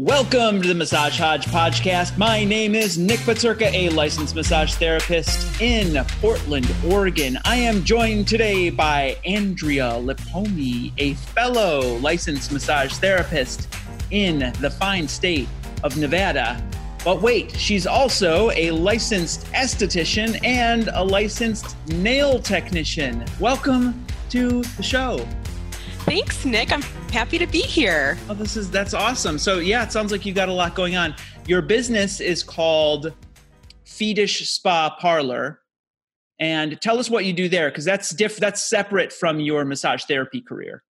Welcome to the Massage Hodge podcast. My name is Nick Paterka, a licensed massage therapist in Portland, Oregon. I am joined today by Andrea Lipomi, a fellow licensed massage therapist in the fine state of Nevada. But wait, she's also a licensed esthetician and a licensed nail technician. Welcome to the show. Thanks, Nick. I'm happy to be here. Oh, this is that's awesome. So yeah, it sounds like you got a lot going on. Your business is called Fetish Spa Parlor. And tell us what you do there, because that's diff that's separate from your massage therapy career.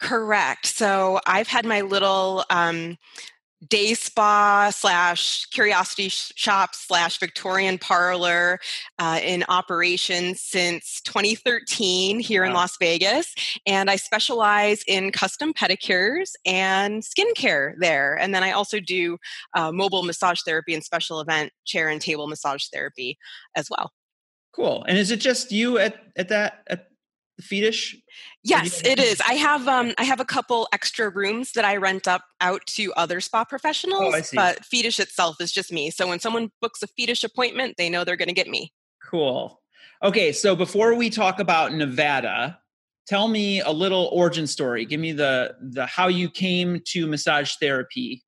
Correct. So I've had my little um, day spa slash curiosity shop slash Victorian parlor uh, in operation since 2013 here wow. in Las Vegas. And I specialize in custom pedicures and skincare there. And then I also do uh, mobile massage therapy and special event chair and table massage therapy as well. Cool. And is it just you at, at that at fetish yes it is. I have um i have a couple extra rooms that i rent up out to other spa oh, professionals oh, but fetish itself is just me. So when someone books a fetish appointment they know they're going to get me. Cool. Okay so before we talk about nevada tell me a little origin story. Give me the the how you came to massage therapy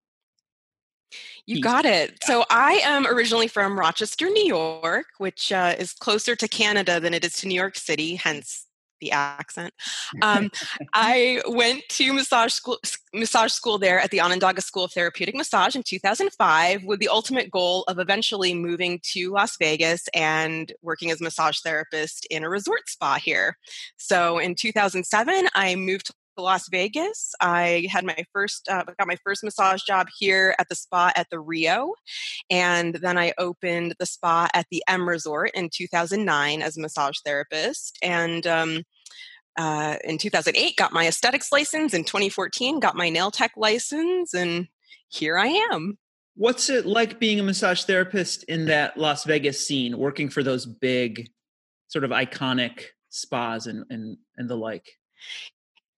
you got it. So I am originally from Rochester, New York, which uh, is closer to Canada than it is to New York City, hence the accent. Um, I went to massage school, massage school there at the Onondaga School of Therapeutic Massage in 2005 with the ultimate goal of eventually moving to Las Vegas and working as a massage therapist in a resort spa here. So in 2007, I moved to Las Vegas. I had my first, uh, got my first massage job here at the spa at the Rio, and then I opened the spa at the M Resort in 2009 as a massage therapist. And um, uh, in 2008, got my aesthetics license. In 2014, got my nail tech license, and here I am. What's it like being a massage therapist in that Las Vegas scene, working for those big, sort of iconic spas and and, and the like?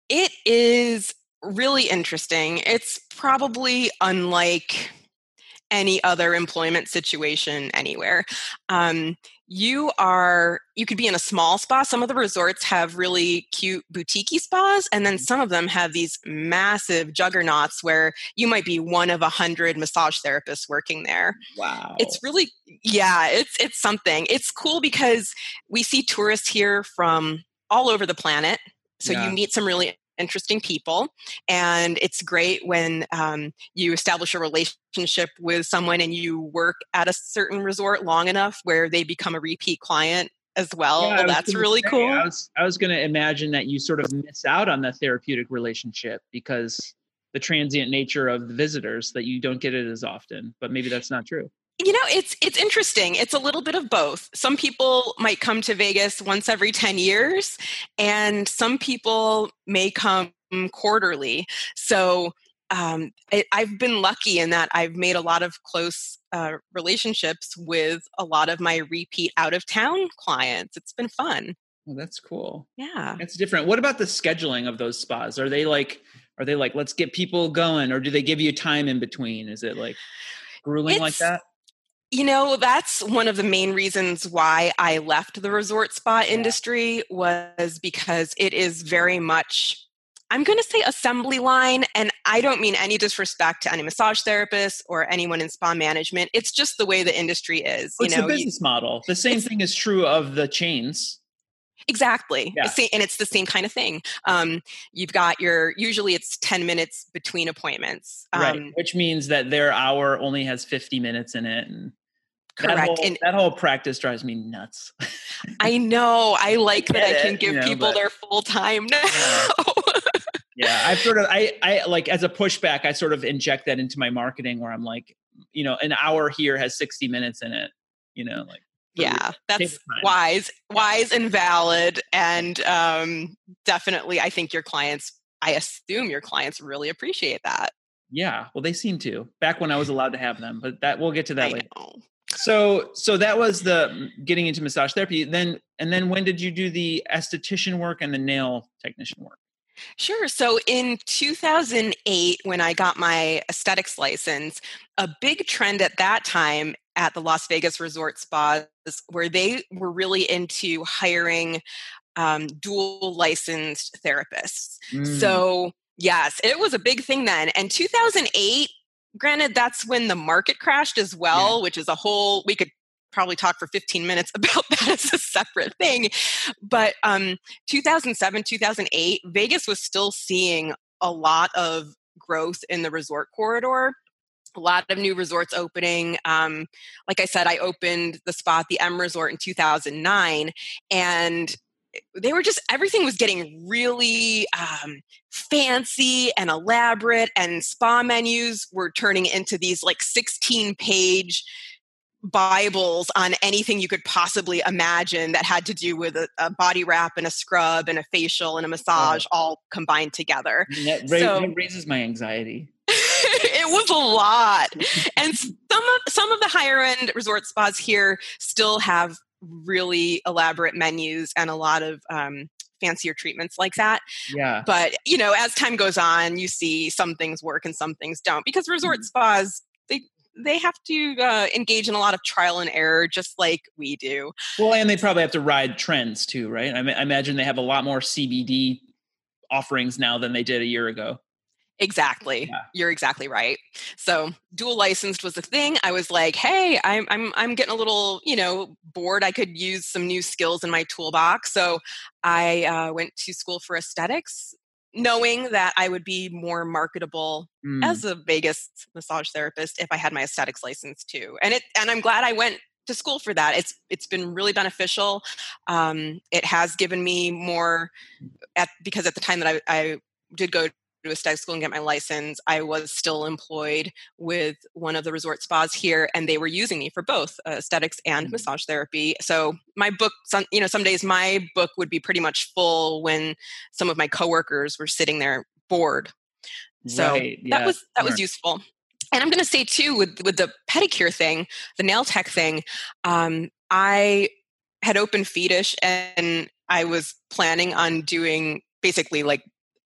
It is really interesting. It's probably unlike any other employment situation anywhere. Um, you are you could be in a small spa some of the resorts have really cute boutique spas and then mm. some of them have these massive juggernauts where you might be one of a hundred massage therapists working there wow it's really yeah it's it's something it's cool because we see tourists here from all over the planet so yeah. you meet some really interesting people. And it's great when um, you establish a relationship with someone and you work at a certain resort long enough where they become a repeat client as well. Yeah, That's really say, cool. I was, I was going to imagine that you sort of miss out on the therapeutic relationship because the transient nature of the visitors that you don't get it as often, but maybe that's not true you know it's it's interesting. It's a little bit of both. Some people might come to vegas once every 10 years and some people may come quarterly. So um, it, i've been lucky in that i've made a lot of close uh, relationships with a lot of my repeat out of town clients. It's been fun. Well, that's cool. Yeah. It's different. What about the scheduling of those spas are they like are they like let's get people going or do they give you time in between? Is it like grueling it's, like that you know, that's one of the main reasons why I left the resort spa industry was because it is very much I'm going to say assembly line, and I don't mean any disrespect to any massage therapist or anyone in spa management. It's just the way the industry is. Well, it's know, a business you, model. The same thing is true of the chains. Exactly, yeah. and it's the same kind of thing. Um, you've got your usually it's ten minutes between appointments, um, right? Which means that their hour only has fifty minutes in it, and Correct. That whole, and that whole practice drives me nuts. I know. I like I that I can give you know, people but, their full time now. Yeah. yeah, I've sort of I I like as a pushback, I sort of inject that into my marketing where I'm like, you know, an hour here has 60 minutes in it. You know, like yeah that's wise wise and valid and um, definitely i think your clients i assume your clients really appreciate that yeah well they seem to back when i was allowed to have them but that we'll get to that I later know so so that was the getting into massage therapy then and then when did you do the esthetician work and the nail technician work Sure. So in 2008, when I got my aesthetics license, a big trend at that time at the Las Vegas resort spas where they were really into hiring um, dual licensed therapists. Mm. So, yes, it was a big thing then. And 2008, granted, that's when the market crashed as well, yeah. which is a whole, we could probably talk for 15 minutes about that as a separate thing. But um, 2007, 2008, Vegas was still seeing a lot of growth in the resort corridor. A lot of new resorts opening. Um, like I said, I opened the spot, the M Resort, in 2009, and they were just everything was getting really um, fancy and elaborate and spa menus were turning into these like 16 page bibles on anything you could possibly imagine that had to do with a, a body wrap and a scrub and a facial and a massage oh. all combined together. That ra- so, raises my anxiety. It was a lot. And some of some of the higher end resort spas here still have really elaborate menus and a lot of um, fancier treatments like that. Yeah. But, you know, as time goes on, you see some things work and some things don't because resort mm-hmm. spas, they, they have to uh, engage in a lot of trial and error, just like we do. Well, and they probably have to ride trends too, right? I, I imagine they have a lot more CBD offerings now than they did a year ago. Exactly. Yeah. You're exactly right. So dual licensed was a thing. I was like, hey, I'm I'm I'm getting a little, you know, bored. I could use some new skills in my toolbox. So I uh, went to school for aesthetics, knowing that I would be more marketable mm. as a Vegas massage therapist if I had my aesthetics license too. And it and I'm glad I went to school for that. It's it's been really beneficial. Um, it has given me more at because at the time that I, I did go to aesthetic school and get my license, I was still employed with one of the resort spas here, and they were using me for both uh, aesthetics and mm-hmm. massage therapy. So my book, some, you know, some days my book would be pretty much full when some of my coworkers were sitting there bored. So right, yeah. that was that was useful. And I'm going to say too, with with the pedicure thing, the nail tech thing, um, I had opened Fetish and I was planning on doing basically like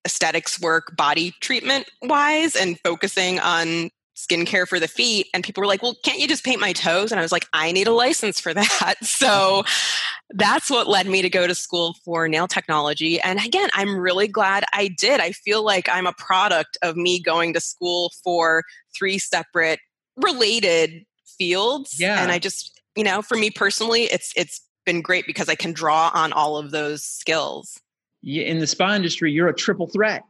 aesthetics work body treatment wise and focusing on skincare for the feet. And people were like well can't you just paint my toes? And i was like i need a license for that. So that's what led me to go to school for nail technology. And again i'm really glad i did. I feel like i'm a product of me going to school for three separate related fields. Yeah. And i just you know for me personally it's it's been great because i can draw on all of those skills in the spa industry, you're a triple threat.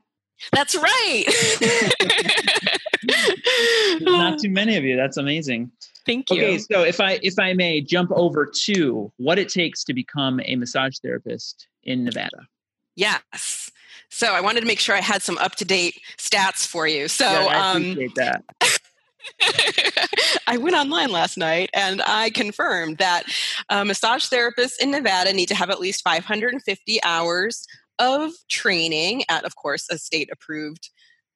That's right. Not too many of you. That's amazing. Thank you. Okay, so if I if I may jump over to what it takes to become a massage therapist in Nevada. Yes. So I wanted to make sure I had some up to date stats for you. So yeah, I um, appreciate um, that. I went online last night and I confirmed that uh, massage therapists in Nevada need to have at least 550 hours of training at, of course, a state approved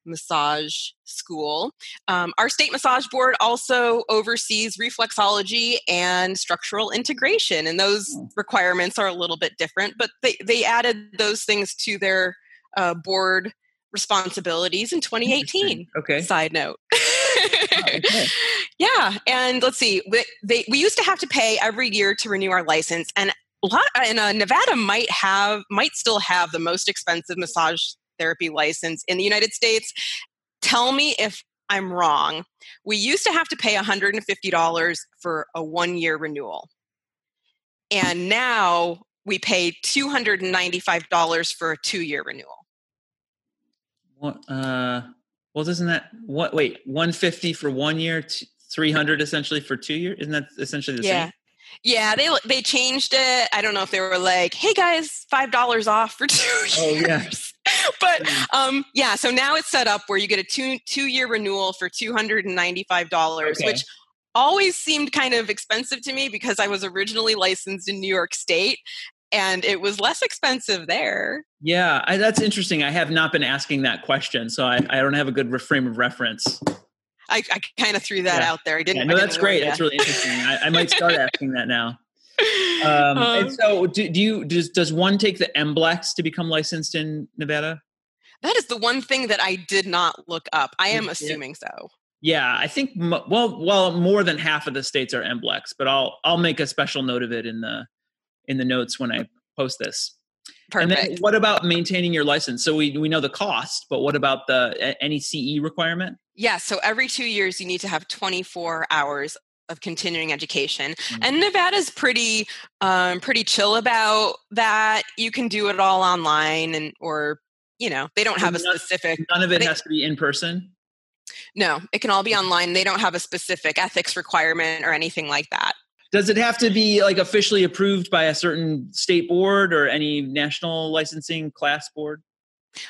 massage school. Um, our state massage board also oversees reflexology and structural integration, and those hmm. requirements are a little bit different, but they, they added those things to their uh, board responsibilities in 2018. Okay. Side note. okay. Yeah, and let's see. We, they, we used to have to pay every year to renew our license, and lot. And uh, Nevada might have, might still have the most expensive massage therapy license in the United States. Tell me if I'm wrong. We used to have to pay $150 for a one year renewal. And now we pay $295 for a two year renewal. What, uh, well, doesn't that what? Wait, one fifty for one year, three hundred essentially for two years. Isn't that essentially the yeah. same? Yeah, they they changed it. I don't know if they were like, "Hey guys, five dollars off for two years." Oh yeah. but hmm. um, yeah, so now it's set up where you get a two two year renewal for two hundred and ninety five dollars, okay. which always seemed kind of expensive to me because I was originally licensed in New York State and it was less expensive there. Yeah, I, that's interesting. I have not been asking that question, so I, I don't have a good frame of reference. I, I kind of threw that yeah. out there. I didn't. Yeah, no, that's great. That's really interesting. I, I might start asking that now. Um, um, and so, do, do you does does one take the MBLEX to become licensed in Nevada? That is the one thing that I did not look up. I am assuming so. Yeah, I think well, well, more than half of the states are MBLEX, but I'll I'll make a special note of it in the in the notes when I post this. Perfect. And then what about maintaining your license? So we we know the cost, but what about the any CE requirement? Yeah, so every 2 years you need to have 24 hours of continuing education. Mm-hmm. And Nevada's pretty um, pretty chill about that. You can do it all online and or you know, they don't have a specific none of it has to be in person. No, it can all be online. They don't have a specific ethics requirement or anything like that. Does it have to be like officially approved by a certain state board or any national licensing class board?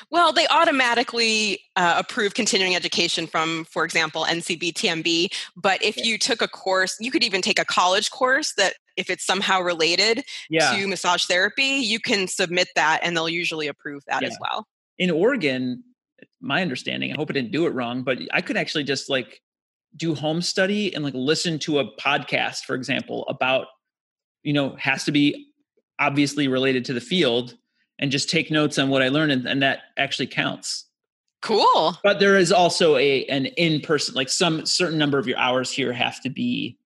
Well, they automatically uh, approve continuing education from, for example, NCBTMB. But if you took a course, you could even take a college course that, if it's somehow related yeah. to massage therapy, you can submit that and they'll usually approve that yeah. as well. In Oregon, my understanding, I hope I didn't do it wrong, but I could actually just like do home study and like listen to a podcast, for example, about, you know, has to be obviously related to the field and just take notes on what I learned, and, and that actually counts. Cool. But there is also a an in person, like some certain number of your hours here have to be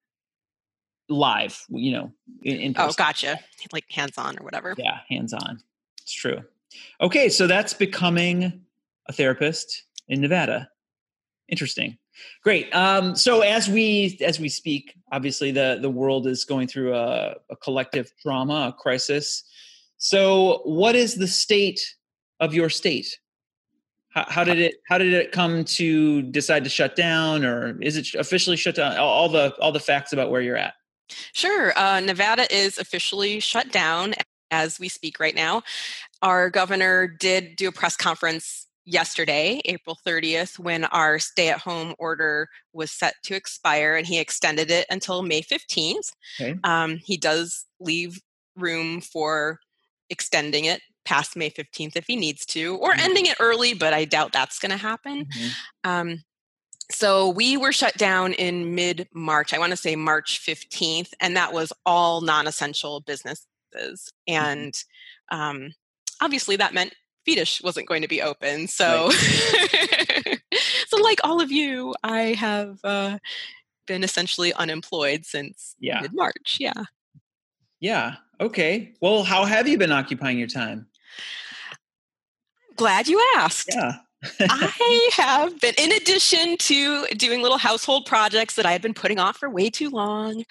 live. You know, in, in oh, gotcha. Like hands on or whatever. Yeah, hands on. It's true. Okay, so that's becoming a therapist in Nevada. Interesting. Great. Um, so as we as we speak, obviously the the world is going through a, a collective trauma, a crisis. So, what is the state of your state? How, how, did it How did it come to decide to shut down, or is it officially shut down? All the all the facts about where you're at. Sure. Uh, Nevada is officially shut down as we speak right now. Our governor did do a press conference yesterday, April 30th, when our stay at home order was set to expire, and he extended it until May 15th. Okay. Um, he does leave room for extending it past May 15th if he needs to, or mm-hmm. ending it early, but I doubt that's going to happen. Mm-hmm. Um, so we were shut down in mid March, I want to say March 15th, and that was all non essential businesses. Mm-hmm. And um, obviously that meant Fetish wasn't going to be open. So, right. so like all of you, I have uh, been essentially unemployed since yeah. mid March. Yeah. Yeah. Okay. Well, how have you been occupying your time? Glad you asked. Yeah. I have been, in addition to doing little household projects that I had been putting off for way too long,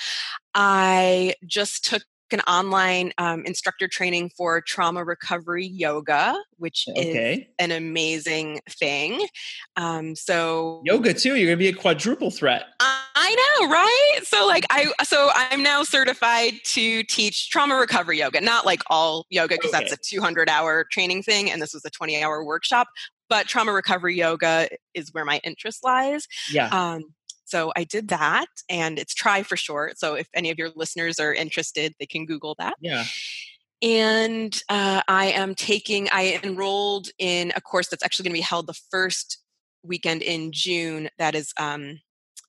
I just took an online um, instructor training for trauma recovery yoga, which okay. is an amazing thing. Um, so yoga too. You're gonna be a quadruple threat. I know, right? So like I so I'm now certified to teach trauma recovery yoga. Not like all yoga because okay. that's a 200 hour training thing, and this was a 20 hour workshop. But trauma recovery yoga is where my interest lies. Yeah. Um, so I did that, and it's try for short. So if any of your listeners are interested, they can Google that. Yeah. And uh, I am taking, I enrolled in a course that's actually going to be held the first weekend in June that is um,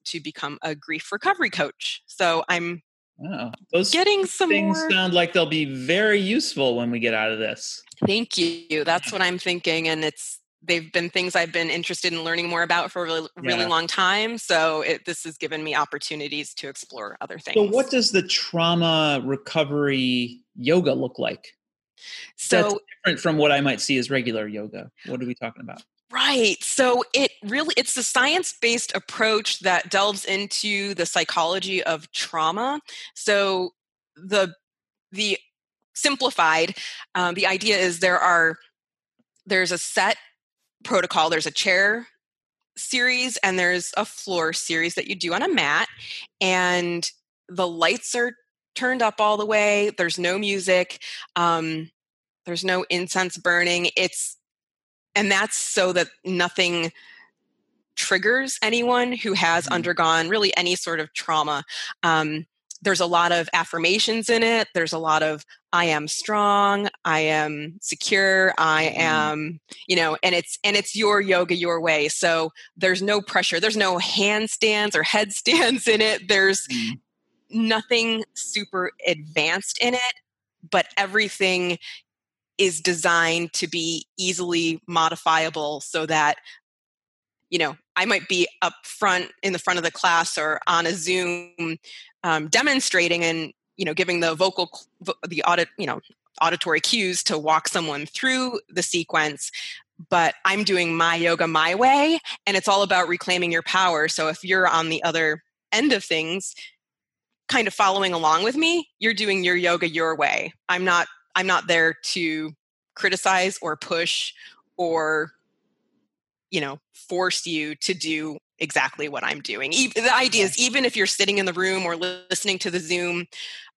to become a grief recovery coach. So I'm Wow. Those getting some things more... sound like they'll be very useful when we get out of this. Thank you. That's what I'm thinking. And it's they've been things I've been interested in learning more about for a really, really yeah. long time. So it, this has given me opportunities to explore other things. So, what does the trauma recovery yoga look like? So That's different from what I might see as regular yoga. What are we talking about? Right. So it really it's a science-based approach that delves into the psychology of trauma. So the the simplified um, the idea is there are there's a set protocol. There's a chair series and there's a floor series that you do on a mat, and the lights are turned up all the way. There's no music. Um, there's no incense burning. It's and that's so that nothing triggers anyone who has mm-hmm. undergone really any sort of trauma. Um, there's a lot of affirmations in it there's a lot of i am strong i am secure i mm-hmm. am you know and it's and it's your yoga your way so there's no pressure there's no handstands or headstands in it there's mm. nothing super advanced in it but everything is designed to be easily modifiable so that you know i might be up front in the front of the class or on a zoom um, demonstrating and you know giving the vocal the audit you know auditory cues to walk someone through the sequence. But i'm doing my yoga my way and it's all about reclaiming your power. So if you're on the other end of things kind of following along with me you're doing your yoga your way. I'm not i'm not there to criticize or push or you know force you to do exactly what i'm doing the idea is even if you're sitting in the room or listening to the zoom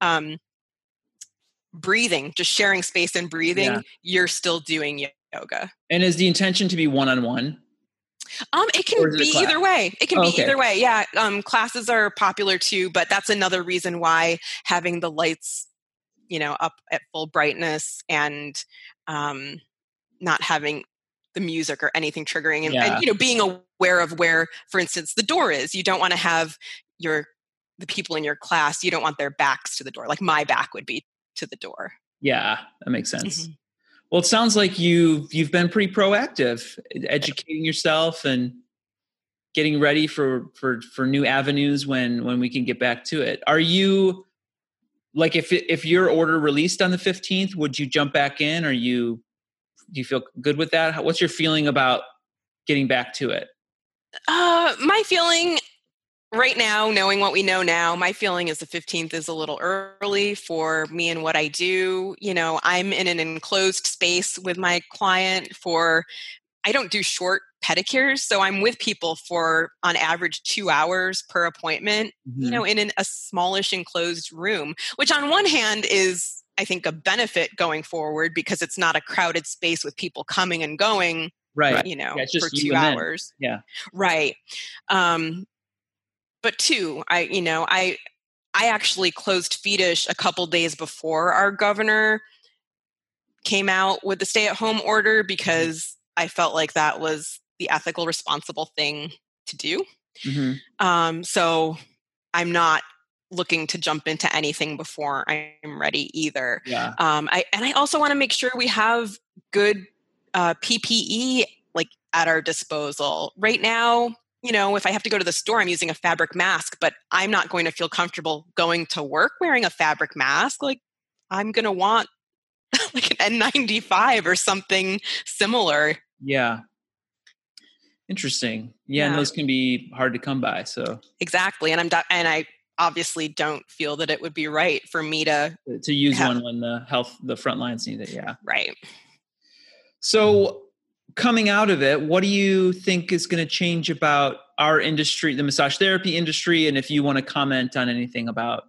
um, breathing just sharing space and breathing yeah. you're still doing yoga and is the intention to be one-on-one um, it can be either way. It can oh, be okay. either way. Yeah. Um, classes are popular too, but that's another reason why having the lights, you know, up at full brightness and um, not having the music or anything triggering and, yeah. and, you know being aware of where for instance the door is. You don't want to have your the people in your class you don't want their backs to the door. Like my back would be to the door. Yeah that makes sense. Mm-hmm. well it sounds like you've you've been pretty proactive educating yourself and getting ready for for for new avenues when when we can get back to it. Are you like if if your order released on the 15th would you jump back in? Are you do you feel good with that? What's your feeling about getting back to it? Uh, my feeling right now, knowing what we know now, my feeling is the 15th is a little early for me and what I do. You know, I'm in an enclosed space with my client for, I don't do short pedicures. So I'm with people for, on average, two hours per appointment, mm-hmm. you know, in an, a smallish enclosed room, which on one hand is I think, a benefit going forward because it's not a crowded space with people coming and going. Right. You know, yeah, for two hours. Yeah. Right. Um, but two, I, you know, I, I actually closed Fetish a couple days before our governor came out with the stay at home order mm-hmm. because I felt like that was the ethical, responsible thing to do. Mm-hmm. Um, so I'm not looking to jump into anything before I'm ready either. Yeah. Um, I and I also want to make sure we have good uh, PPE like at our disposal. Right now, you know, if I have to go to the store, I'm using a fabric mask, but I'm not going to feel comfortable going to work wearing a fabric mask. Like I'm going to want like an N95 or something similar. Yeah. Interesting. Yeah, yeah, and those can be hard to come by. So exactly, and I'm and I obviously don't feel that it would be right for me to to use have, one when the health the front lines need it yeah. Right. So coming out of it what do you think is going to change about our industry the massage therapy industry and if you want to comment on anything about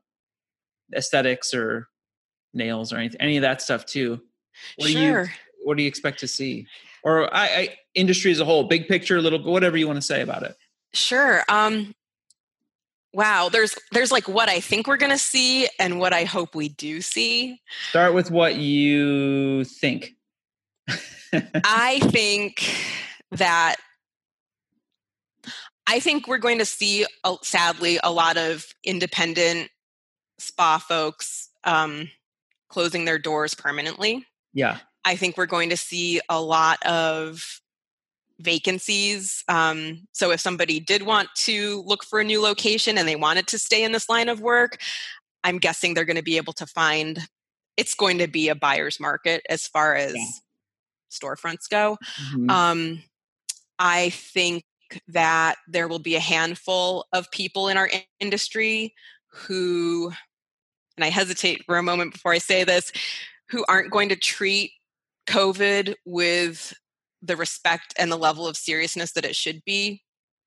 aesthetics or nails or anything any of that stuff too? What sure. do you what do you expect to see? Or I, I industry as a whole big picture little whatever you want to say about it. Sure um Wow, there's there's like what I think we're going to see and what I hope we do see. Start with what you think. I think that I think we're going to see sadly a lot of independent spa folks um, closing their doors permanently. Yeah. I think we're going to see a lot of vacancies. Um, so if somebody did want to look for a new location and they wanted to stay in this line of work, I'm guessing they're going to be able to find it's going to be a buyer's market as far as yeah. storefronts go. Mm-hmm. Um, I think that there will be a handful of people in our industry who, and I hesitate for a moment before I say this, who aren't going to treat COVID with the respect and the level of seriousness that it should be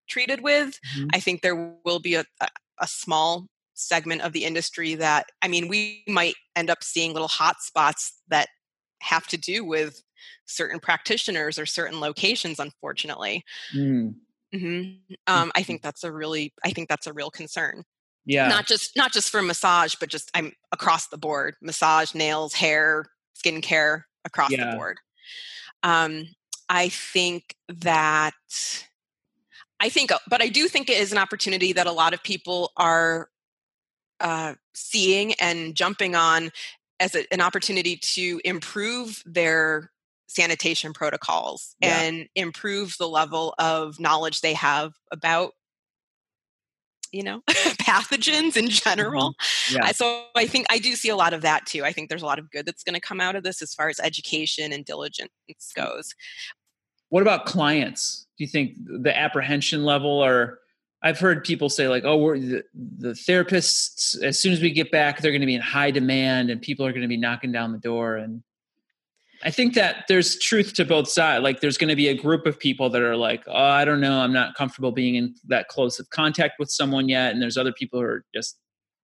treated with. Mm-hmm. I think there will be a, a, small segment of the industry that, I mean, we might end up seeing little hot spots that have to do with certain practitioners or certain locations, unfortunately. Mm. Mm-hmm. Um, I think that's a really, I think that's a real concern. Yeah. Not just, not just for massage, but just I'm across the board, massage, nails, hair, skincare across yeah. the board. Um, I think that I think, uh, but I do think it is an opportunity that a lot of people are uh, seeing and jumping on as a, an opportunity to improve their sanitation protocols yeah. and improve the level of knowledge they have about you know pathogens in general. Mm-hmm. yeah. so i think i do see a lot of that too. I think there's a lot of good that's going to come out of this as far as education and diligence goes. What about clients? Do you think the apprehension level or i've heard people say like oh we're the, the therapists as soon as we get back they're going to be in high demand and people are going to be knocking down the door and I think that there's truth to both sides. Like there's going to be a group of people that are like, oh, I don't know, I'm not comfortable being in that close of contact with someone yet. And there's other people who are just,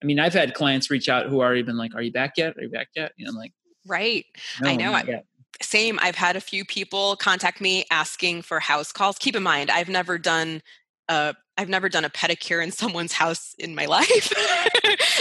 I mean, I've had clients reach out who are even like, are you back yet? Are you back yet? You know, I'm like, right. No, I know. I, same. I've had a few people contact me asking for house calls. Keep in mind, I've never done a I've never done a pedicure in someone's house in my life.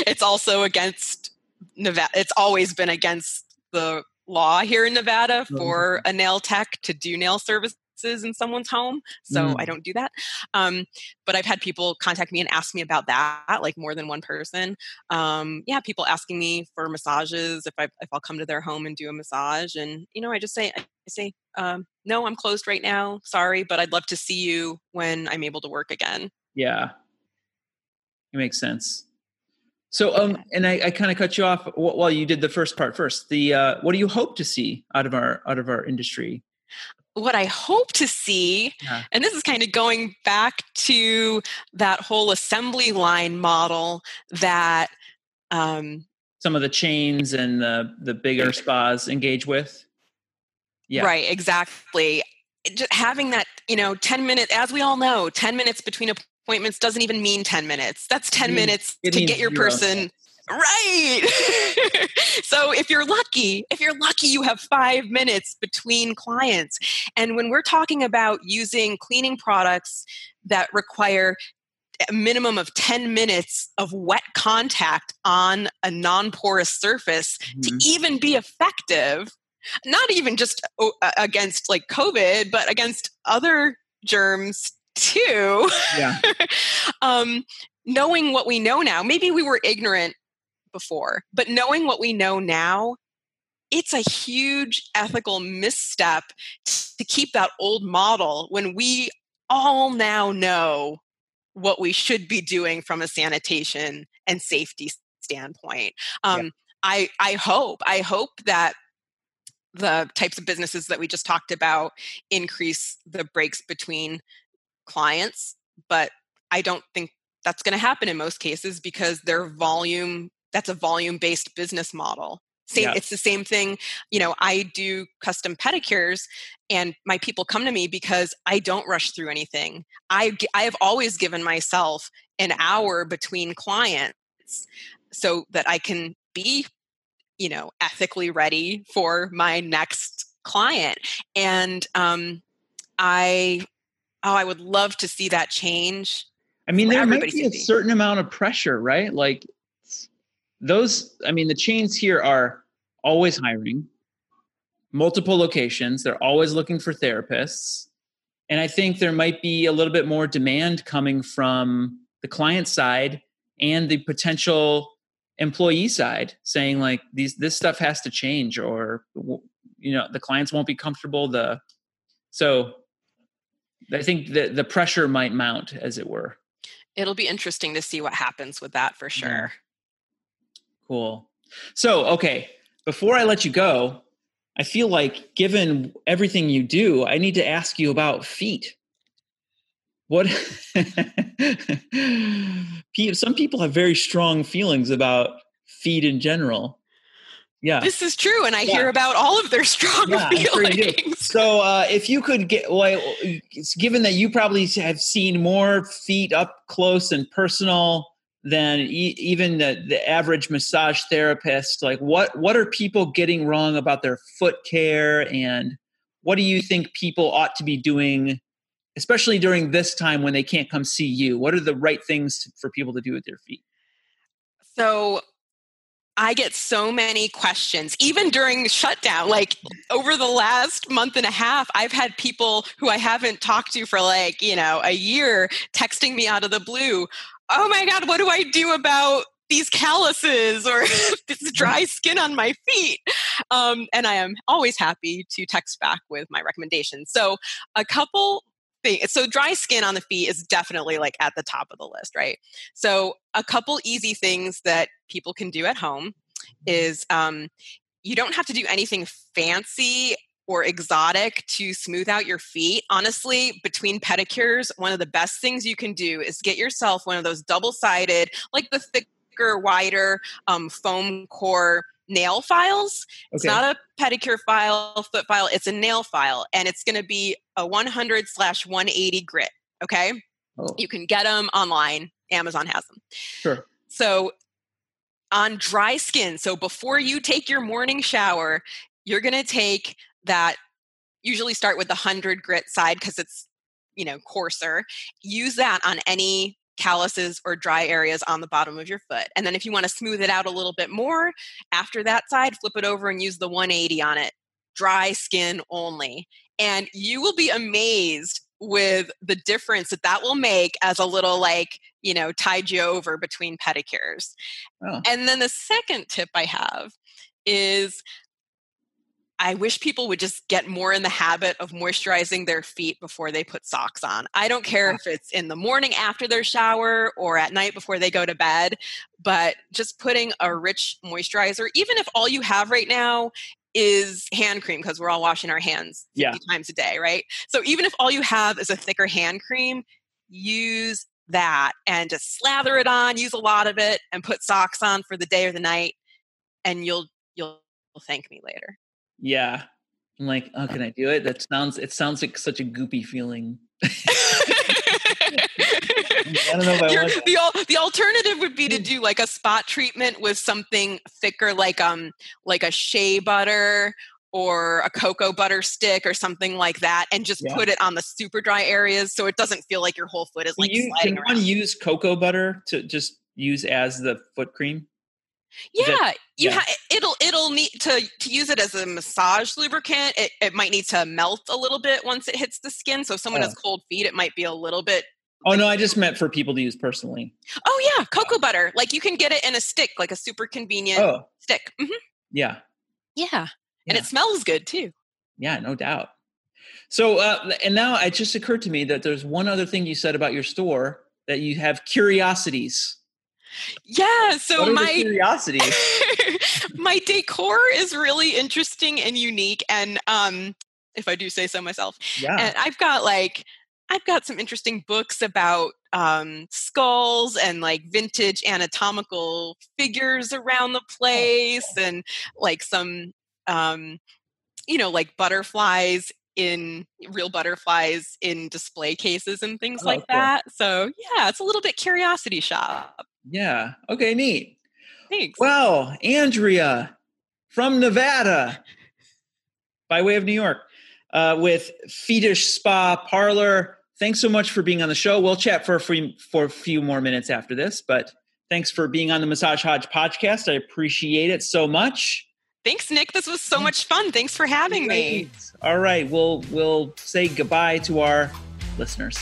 it's also against Nevada. It's always been against the law here in Nevada oh, for a nail tech to do nail services in someone's home. So mm. I don't do that. Um, but I've had people contact me and ask me about that, like more than one person. Um, yeah, people asking me for massages if I if I'll come to their home and do a massage, and you know, I just say I say um, no, I'm closed right now. Sorry, but I'd love to see you when I'm able to work again. Yeah, it makes sense. So, um, and I, I kind of cut you off while you did the first part first. The uh, what do you hope to see out of our out of our industry? What I hope to see, yeah. and this is kind of going back to that whole assembly line model that um, some of the chains and the the bigger spas engage with. Yeah, right. Exactly. Just having that, you know, ten minutes, as we all know, ten minutes between a appointments doesn't even mean 10 minutes. That's 10 minutes to get your person right. so if you're lucky, if you're lucky, you have five minutes between clients. And when we're talking about using cleaning products that require a minimum of 10 minutes of wet contact on a non porous surface mm-hmm. to even be effective, not even just against like COVID, but against other germs too. Yeah. um, knowing what we know now, maybe we were ignorant before, but knowing what we know now, it's a huge ethical misstep to keep that old model when we all now know what we should be doing from a sanitation and safety standpoint. Um, yeah. I, I hope, I hope that the types of businesses that we just talked about increase the breaks between clients, but I don't think that's going to happen in most cases because their volume that's a volume based business model. Same yeah. it's the same thing you know i do custom pedicures and my people come to me because i don't rush through anything. I i have always given myself an hour between clients so that i can be you know ethically ready for my next client. And um i oh, I would love to see that change. I mean, there might be a certain amount of pressure, right? Like those, I mean, the chains here are always hiring, multiple locations. They're always looking for therapists. And I think there might be a little bit more demand coming from the client side and the potential employee side saying like these this stuff has to change or you know the clients won't be comfortable the so I think the the pressure might mount, as it were. It'll be interesting to see what happens with that for sure. Cool. So, okay, before I let you go, I feel like given everything you do, I need to ask you about feet. What some people have very strong feelings about feet in general yeah. This is true and i yeah. hear about all of their strong yeah, feelings. So uh, if you could get well given that you probably have seen more feet up close and personal than e- even the, the average massage therapist like what what are people getting wrong about their foot care? And what do you think people ought to be doing especially during this time when they can't come see you? What are the right things for people to do with their feet? So I get so many questions, even during shutdown. Like over the last month and a half, I've had people who I haven't talked to for like, you know, a year texting me out of the blue. Oh my God, what do I do about these calluses or this dry skin on my feet. Um, and I am always happy to text back with my recommendations. So, a couple things. So, dry skin on the feet is definitely like at the top of the list, right? So, a couple easy things that people can do at home is um, you don't have to do anything fancy or exotic to smooth out your feet. Honestly, between pedicures, one of the best things you can do is get yourself one of those double sided, like the thicker, wider um, foam core nail files. Okay. It's not a pedicure file, foot file, it's a nail file, and it's going to be a 100 slash 180 grit. Okay. Oh. You can get them online. Amazon has them. Sure. So on dry skin, so before you take your morning shower, you're going to take that usually start with the 100 grit side because it's you know coarser use that on any calluses or dry areas on the bottom of your foot and then if you want to smooth it out a little bit more after that side flip it over and use the 180 on it dry skin only and you will be amazed with the difference that that will make as a little like you know tide you over between pedicures oh. and then the second tip i have is I wish people would just get more in the habit of moisturizing their feet before they put socks on. I don't care if it's in the morning after their shower or at night before they go to bed, but just putting a rich moisturizer, even if all you have right now is hand cream because we're all washing our hands 50 yeah. times a day, right? So even if all you have is a thicker hand cream, use that and just slather it on, use a lot of it and put socks on for the day or the night and you'll you'll thank me later. Yeah. I'm like, oh, can I do it? That sounds it sounds like such a goopy feeling. I don't know if I want the, the alternative would be to mm. do like a spot treatment with something thicker like um like a shea butter or a cocoa butter stick or something like that and just yeah. put it on the super dry areas so it doesn't feel like your whole foot is like you, sliding can around. one use cocoa butter to just use as the foot cream yeah, that, you yeah. Ha- it'll it'll need to to use it as a massage lubricant. It it might need to melt a little bit once it hits the skin. So if someone oh. has cold feet, it might be a little bit. Oh no, I just meant for people to use personally. Oh yeah, cocoa butter. Like you can get it in a stick, like a super convenient oh. stick. Mm-hmm. Yeah. yeah. Yeah, and it smells good too. Yeah, no doubt. So, uh, and now it just occurred to me that there's one other thing you said about your store that you have curiosities. Yeah, so my curiosity. my decor is really interesting and unique and um if I do say so myself. Yeah. And I've got like I've got some interesting books about um, skulls and like vintage anatomical figures around the place, and like some, um, you know, like butterflies in real butterflies in display cases and things oh, like cool. that. So yeah, it's a little bit curiosity shop. Yeah. Okay, neat. Thanks. Well, Andrea from Nevada by way of New York uh, with Fetish Spa Parlor. Thanks so much for being on the show. We'll chat for a, free, for a few more minutes after this, but thanks for being on the Massage Hodge podcast. I appreciate it so much. Thanks, Nick. This was so much fun. Thanks for having Great. me. All right, we'll we'll say goodbye to our listeners.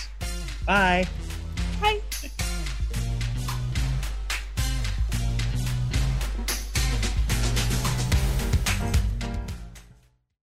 Bye. Bye.